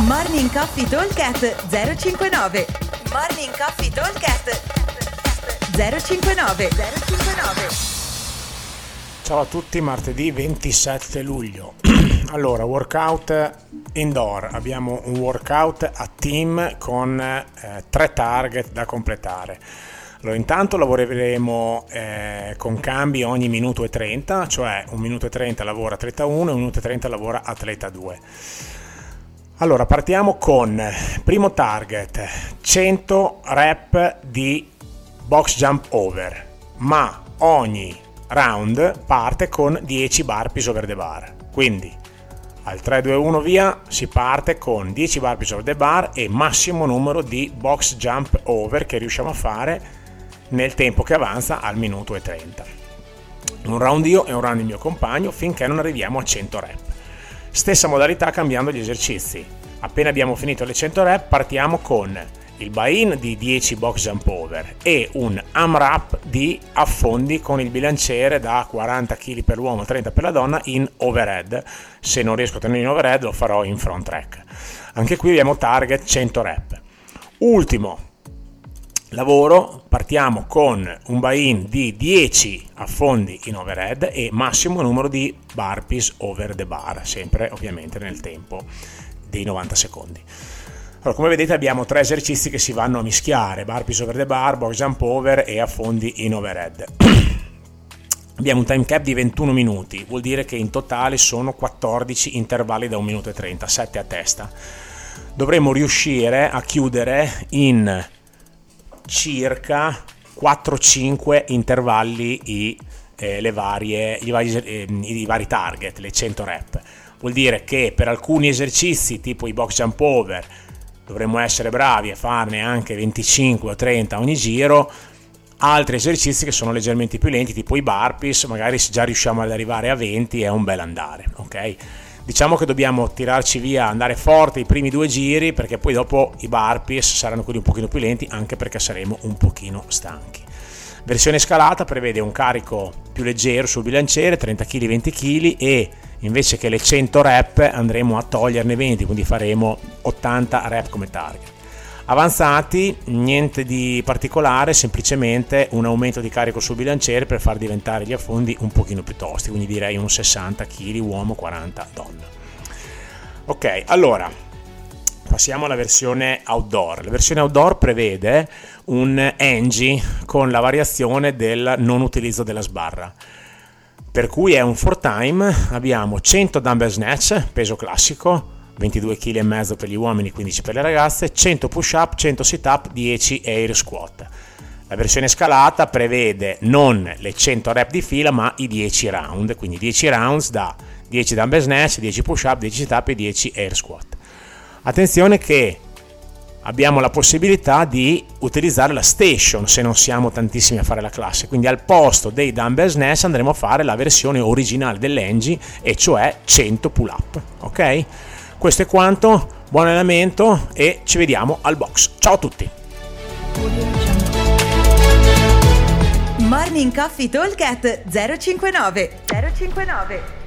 Morning Coffee Talkcast 059 Morning Coffee Talkcast 059 059 Ciao a tutti, martedì 27 luglio. allora, workout indoor. Abbiamo un workout a team con eh, tre target da completare. Allora, intanto lavoreremo eh, con cambi ogni minuto e 30, cioè un minuto e 30 lavora atleta 1 e un minuto e 30 lavora atleta 2. Allora, partiamo con primo target, 100 rep di box jump over, ma ogni round parte con 10 burpees over the bar. Quindi al 3, 2, 1 via si parte con 10 burpees over the bar e massimo numero di box jump over che riusciamo a fare nel tempo che avanza al minuto e 30. Un round io e un round il mio compagno finché non arriviamo a 100 rep. Stessa modalità cambiando gli esercizi. Appena abbiamo finito le 100 rep partiamo con il buy-in di 10 box jump over e un AMRAP di affondi con il bilanciere da 40 kg per l'uomo, 30 per la donna in overhead. Se non riesco a tenere in overhead lo farò in front track. Anche qui abbiamo target 100 rep. Ultimo lavoro partiamo con un buy-in di 10 affondi in overhead e massimo numero di burpees over the bar, sempre ovviamente nel tempo dei 90 secondi. Allora, come vedete abbiamo tre esercizi che si vanno a mischiare, burpees over the bar, box jump over e affondi in overhead. abbiamo un time cap di 21 minuti, vuol dire che in totale sono 14 intervalli da 1 minuto e 30, 7 a testa. Dovremmo riuscire a chiudere in circa 4-5 intervalli i, eh, varie, i, vari, eh, i vari target, le 100 rep. Vuol dire che per alcuni esercizi tipo i box jump over dovremmo essere bravi a farne anche 25 o 30 ogni giro, altri esercizi che sono leggermente più lenti tipo i burpees, magari se già riusciamo ad arrivare a 20 è un bel andare, ok? Diciamo che dobbiamo tirarci via, andare forte i primi due giri perché poi dopo i burpees saranno quelli un pochino più lenti anche perché saremo un pochino stanchi. Versione scalata prevede un carico più leggero sul bilanciere, 30 kg, 20 kg e invece che le 100 rep andremo a toglierne 20, quindi faremo 80 rep come target. Avanzati, niente di particolare, semplicemente un aumento di carico sul bilanciere per far diventare gli affondi un pochino più tosti, quindi direi un 60 kg uomo, 40 donna. Ok, allora passiamo alla versione outdoor. La versione outdoor prevede un NG con la variazione del non utilizzo della sbarra. Per cui è un 4 time, abbiamo 100 dumbbell snatch, peso classico, 22 kg per gli uomini, 15 per le ragazze, 100 push up, 100 sit up, 10 air squat. La versione scalata prevede non le 100 rep di fila, ma i 10 round, quindi 10 rounds da 10 dumbbell snatch, 10 push up, 10 sit up e 10 air squat. Attenzione che abbiamo la possibilità di utilizzare la station se non siamo tantissimi a fare la classe quindi al posto dei dumbbell snatch andremo a fare la versione originale dell'Engie e cioè 100 pull up ok questo è quanto, buon allenamento e ci vediamo al box. Ciao a tutti! Morning Coffee Talk 059 059